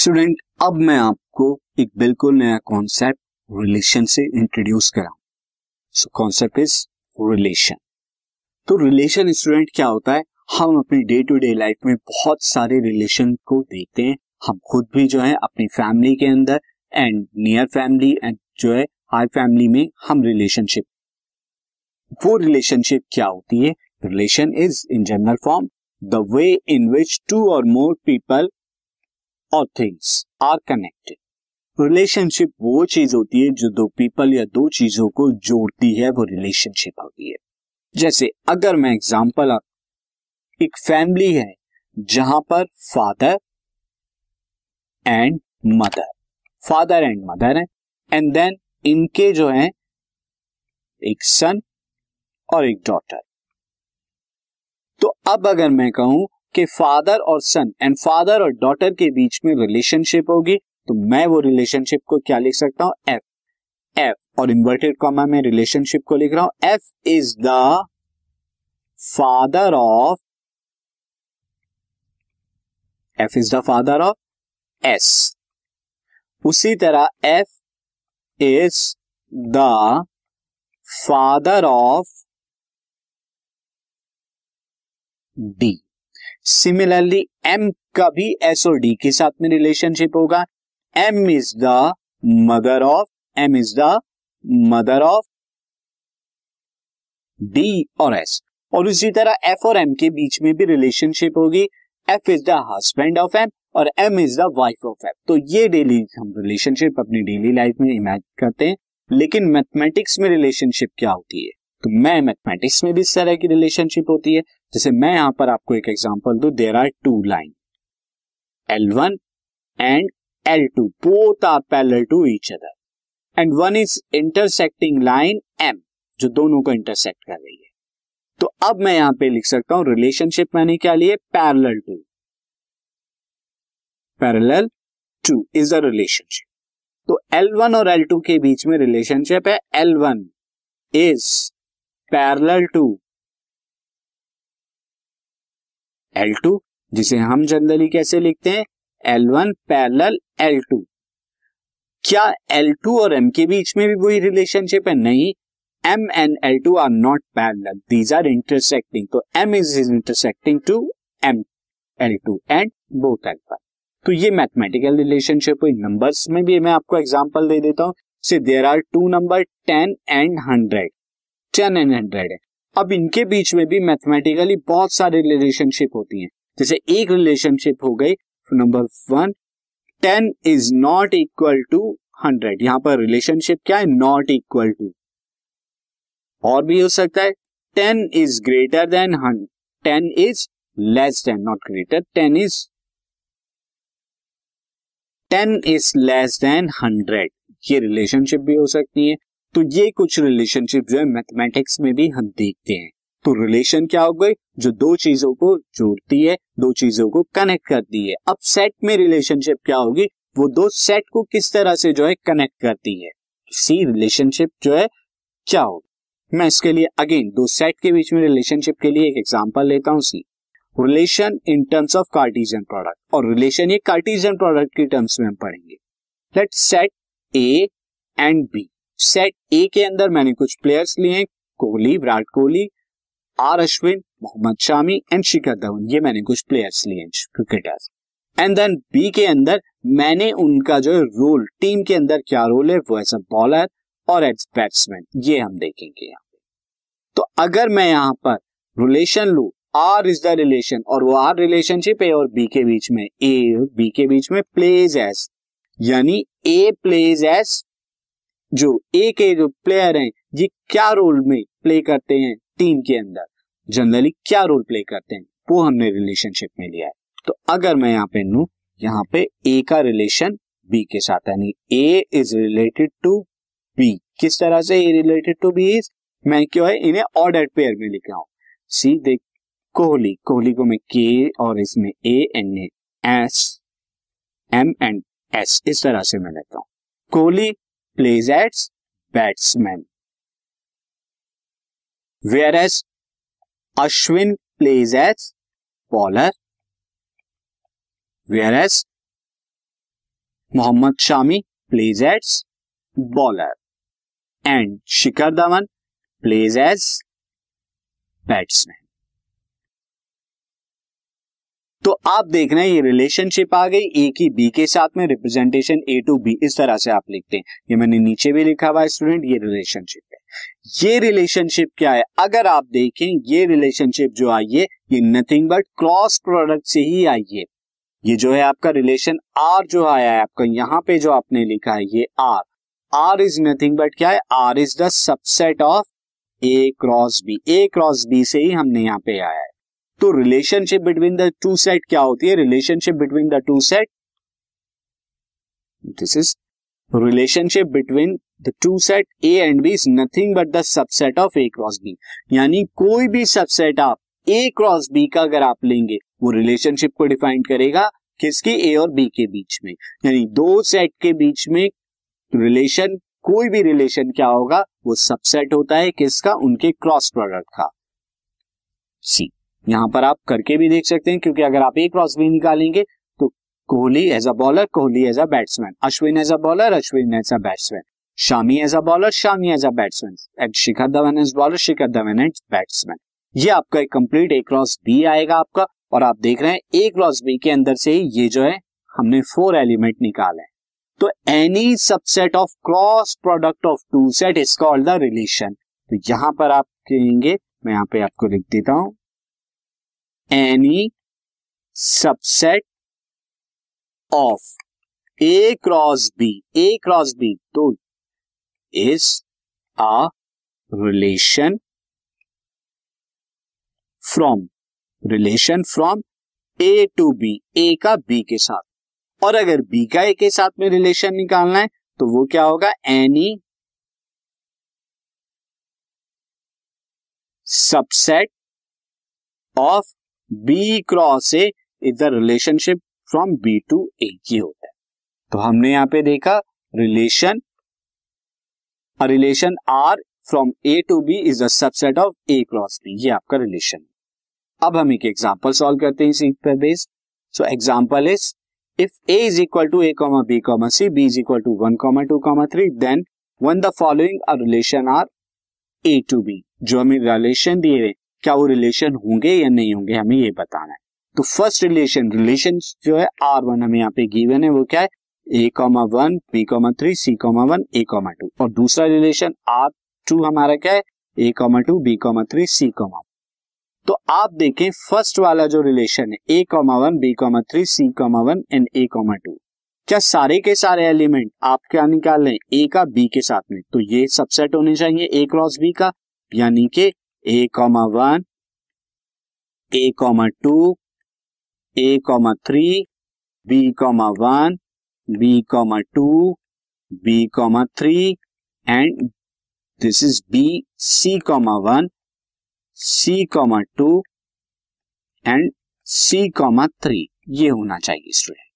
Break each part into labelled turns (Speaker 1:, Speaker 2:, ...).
Speaker 1: Student अब मैं आपको एक बिल्कुल नया कॉन्सेप्ट रिलेशन से इंट्रोड्यूस कराऊ सो कॉन्सेप्ट इज रिलेशन तो रिलेशन स्टूडेंट क्या होता है हम अपनी डे टू डे लाइफ में बहुत सारे रिलेशन को देखते हैं हम खुद भी जो है अपनी फैमिली के अंदर एंड नियर फैमिली एंड जो है हाई फैमिली में हम रिलेशनशिप वो रिलेशनशिप क्या होती है relation is in general form the way in which two or more people or things are connected relationship वो चीज होती है जो दो पीपल या दो चीजों को जोड़ती है वो रिलेशनशिप होती है जैसे अगर मैं एग्जाम्पल एक फैमिली है जहां पर father and mother father and mother है एंड देन इनके जो है एक सन और एक डॉटर तो अब अगर मैं कहूं कि फादर और सन एंड फादर और डॉटर के बीच में रिलेशनशिप होगी तो मैं वो रिलेशनशिप को क्या लिख सकता हूं एफ एफ और इन्वर्टेड कॉमा में रिलेशनशिप को लिख रहा हूं F is the father of F is the father of S उसी तरह F is the father of D similarly M का भी एस और डी के साथ में रिलेशनशिप होगा M is the mother of M is the mother of D और एस और उसी तरह एफ और एम के बीच में भी रिलेशनशिप होगी F is the husband of M और M is the wife of M तो ये डेली हम रिलेशनशिप अपनी डेली लाइफ में इमेजिन करते हैं लेकिन मैथमेटिक्स में रिलेशनशिप क्या होती है तो मैं मैथमेटिक्स में भी इस तरह की रिलेशनशिप होती है जैसे मैं यहां पर आपको एक एग्जाम्पल दू there are two line L one and L two both are parallel to each other and one is intersecting line M जो दोनों को इंटरसेक्ट कर रही है तो अब मैं यहां पे लिख सकता हूं रिलेशनशिप मैंने क्या लिए parallel to parallel to is a relationship तो L1 और L2 के बीच में रिलेशनशिप है L1 is parallel to L two जिसे हम जनरली कैसे लिखते हैं L one parallel L two क्या एल टू और एम के बीच में भी वही रिलेशनशिप है नहीं M and L two are not parallel these are intersecting तो M is is intersecting to M L two and both L one तो ये मैथमेटिकल रिलेशनशिप हुई नंबर्स में भी मैं आपको एग्जांपल दे देता हूं there are two number ten and hundred ten and hundred है अब इनके बीच में भी मैथमेटिकली बहुत सारे रिलेशनशिप होती हैं जैसे एक रिलेशनशिप हो गई number one ten is not equal to hundred यहां पर रिलेशनशिप क्या है नॉट इक्वल टू और भी हो सकता है ten is greater than ten is less than not greater ten is ten is less than hundred ये रिलेशनशिप भी हो सकती है तो ये कुछ रिलेशनशिप जो है मैथमेटिक्स में भी हम देखते हैं तो रिलेशन क्या हो गई जो दो चीजों को जोड़ती है दो चीजों को कनेक्ट करती है अब सेट में रिलेशनशिप क्या होगी वो दो सेट को किस तरह से जो है कनेक्ट करती है सी रिलेशनशिप जो है क्या होगी मैं इसके लिए अगेन दो सेट के बीच में रिलेशनशिप के लिए एक एग्जांपल लेता हूं see relation in terms of Cartesian product और रिलेशन ये कार्टिजन प्रोडक्ट के टर्म्स में हम पढ़ेंगे let set A and B set A के अंदर मैंने कुछ प्लेयर्स लिए हैं कोहली विराट कोहली आर अश्विन मोहम्मद शामी एंड शिखर धवन ये मैंने कुछ प्लेयर्स लिए हैं क्रिकेटर्स एंड देन बी के अंदर मैंने उनका जो रोल टीम के अंदर क्या रोल है वो एज अ बॉलर और एज बैट्समैन ये हम देखेंगे यहाँ पे तो अगर मैं यहाँ पर रिलेशन लू आर इज द रिलेशन और वो आर रिलेशनशिप है और बी के बीच में ए और बी के बीच में प्लेज एज यानी ए प्लेज एज जो ए के जो प्लेयर हैं ये क्या रोल में प्ले करते हैं टीम के अंदर जनरली क्या रोल प्ले करते हैं वो हमने रिलेशनशिप में लिया है तो अगर मैं यहाँ पे लू यहाँ पे ए का रिलेशन बी के साथ यानी A is related to B किस तरह से A related to B is मैं क्यों है इन्हें ऑर्डर पेयर में लिख रहा हूँ सी देख कोहली कोहली को मैं के और इसमें A N S M and S इस तरह से मैं लेता हूँ Kohli plays as batsman, whereas Ashwin plays as bowler, whereas Mohammad Shami plays as bowler, and Shikhar Dhawan plays as batsman. तो आप देख रहे हैं ये रिलेशनशिप आ गई ए की बी के साथ में रिप्रेजेंटेशन ए टू बी इस तरह से आप लिखते हैं ये मैंने नीचे भी लिखा हुआ है स्टूडेंट ये रिलेशनशिप है ये रिलेशनशिप क्या है अगर आप देखें ये रिलेशनशिप जो आई है ये नथिंग बट क्रॉस प्रोडक्ट से ही आई है ये जो है आपका रिलेशन आर जो आया है आपका यहाँ पे जो आपने लिखा है ये R R is nothing but क्या है R is the subset of A cross B A cross B से ही हमने यहाँ पे आया है तो relationship between the two set क्या होती है relationship between the two set this is relationship between the two set A and B is nothing but the subset of A cross B यानी कोई भी सबसेट आप ए क्रॉस बी का अगर आप लेंगे वो रिलेशनशिप को डिफाइन करेगा किसके ए और बी के बीच में यानी दो सेट के बीच में रिलेशन कोई भी रिलेशन क्या होगा वो सबसेट होता है किसका उनके क्रॉस प्रोडक्ट का सी यहां पर आप करके भी देख सकते हैं क्योंकि अगर आप एक क्रॉस भी निकालेंगे तो Kohli as a bowler Kohli as a batsman Ashwin as a bowler Ashwin as a batsman Shami as a bowler Shami as a batsman and Shikhar Dhawan as bowler Shikhar Dhawan as batsman ये आपका एक complete ए cross B आएगा आपका और आप देख रहे हैं ए क्रॉस बी के अंदर से ही ये जो है हमने फोर एलिमेंट निकाले तो any subset of cross product of two set is called the relation तो यहां पर आप कहेंगे मैं यहां पे आपको लिख देता हूं any subset of A cross B A cross B तो is a relation from relation from A to B A का बी के साथ और अगर बी का ए के साथ में रिलेशन निकालना है तो वो क्या होगा any subset of B cross A is the relationship from B to A ये होता है तो हमने यहाँ पे देखा relation relation R from A to B is the subset of A cross B ये आपका रिलेशन है अब हम एक एग्जाम्पल सॉल्व करते हैं इसी पर based so example is if A is equal to A comma B comma C B is equal to one comma two comma three then one the following relation R A to B जो हमें relation दिए हैं क्या वो relation होंगे या नहीं होंगे हमें ये बताना है तो फर्स्ट रिलेशन रिलेशन जो है आर वन हमें यहाँ पे गिवन है वो क्या है A comma one B comma three C comma one A comma two और दूसरा रिलेशन आर टू हमारा क्या है A comma two B comma three C comma तो आप देखें फर्स्ट वाला जो रिलेशन है A comma one B comma three C comma one and A comma two क्या सारे के सारे एलिमेंट आप क्या निकाल लें ए का बी के साथ में तो ये सबसेट होने चाहिए ए क्रॉस बी का यानी कि A comma one A comma two A comma three B comma one B comma two B comma three and this is B C comma one C comma two and C comma three ये होना चाहिए student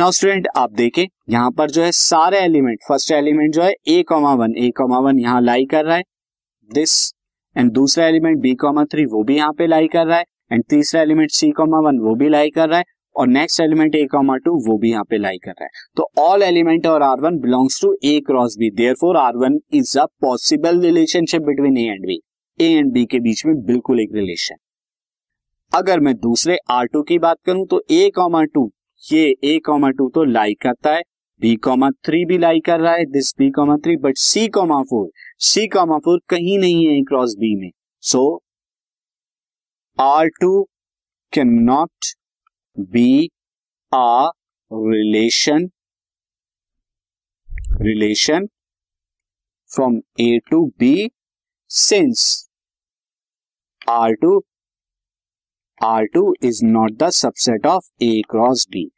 Speaker 1: now student आप देखें यहां पर जो है सारे एलिमेंट फर्स्ट एलिमेंट जो है A comma one A comma one यहां लाई कर रहा है दिस एंड दूसरा एलिमेंट बी कॉमा थ्री वो भी यहाँ पे लाई कर रहा है एंड तीसरा एलिमेंट सी कॉमा वन वो भी लाई कर रहा है और next element A comma two वो भी यहाँ पे लाई कर रहा है तो ऑल एलिमेंट और R one belongs to A cross B therefore R one is a possible relationship between A and B A and B के बीच में बिल्कुल एक रिलेशन अगर मैं दूसरे आर टू की बात करूं तो ए कॉमा टू ये ए कॉमा टू तो लाई करता है बी कॉमा थ्री भी लाई कर रहा है this B comma three but C comma four C comma four कहीं नहीं है क्रॉस बी में so R two cannot be a relation relation from A to B since R two R two is not the subset of A cross B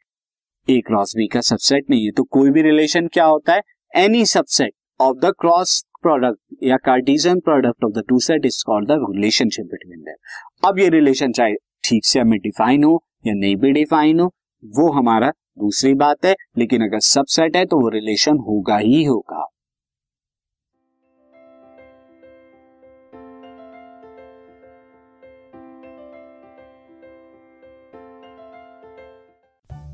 Speaker 1: A cross B का subset नहीं है तो कोई भी relation क्या होता है any subset of the cross product या Cartesian product of the two set is called the relationship between them अब ये रिलेशन चाहे ठीक से हमें डिफाइन हो या नहीं भी डिफाइन हो वो हमारा दूसरी बात है लेकिन अगर सबसेट है तो वो रिलेशन होगा ही होगा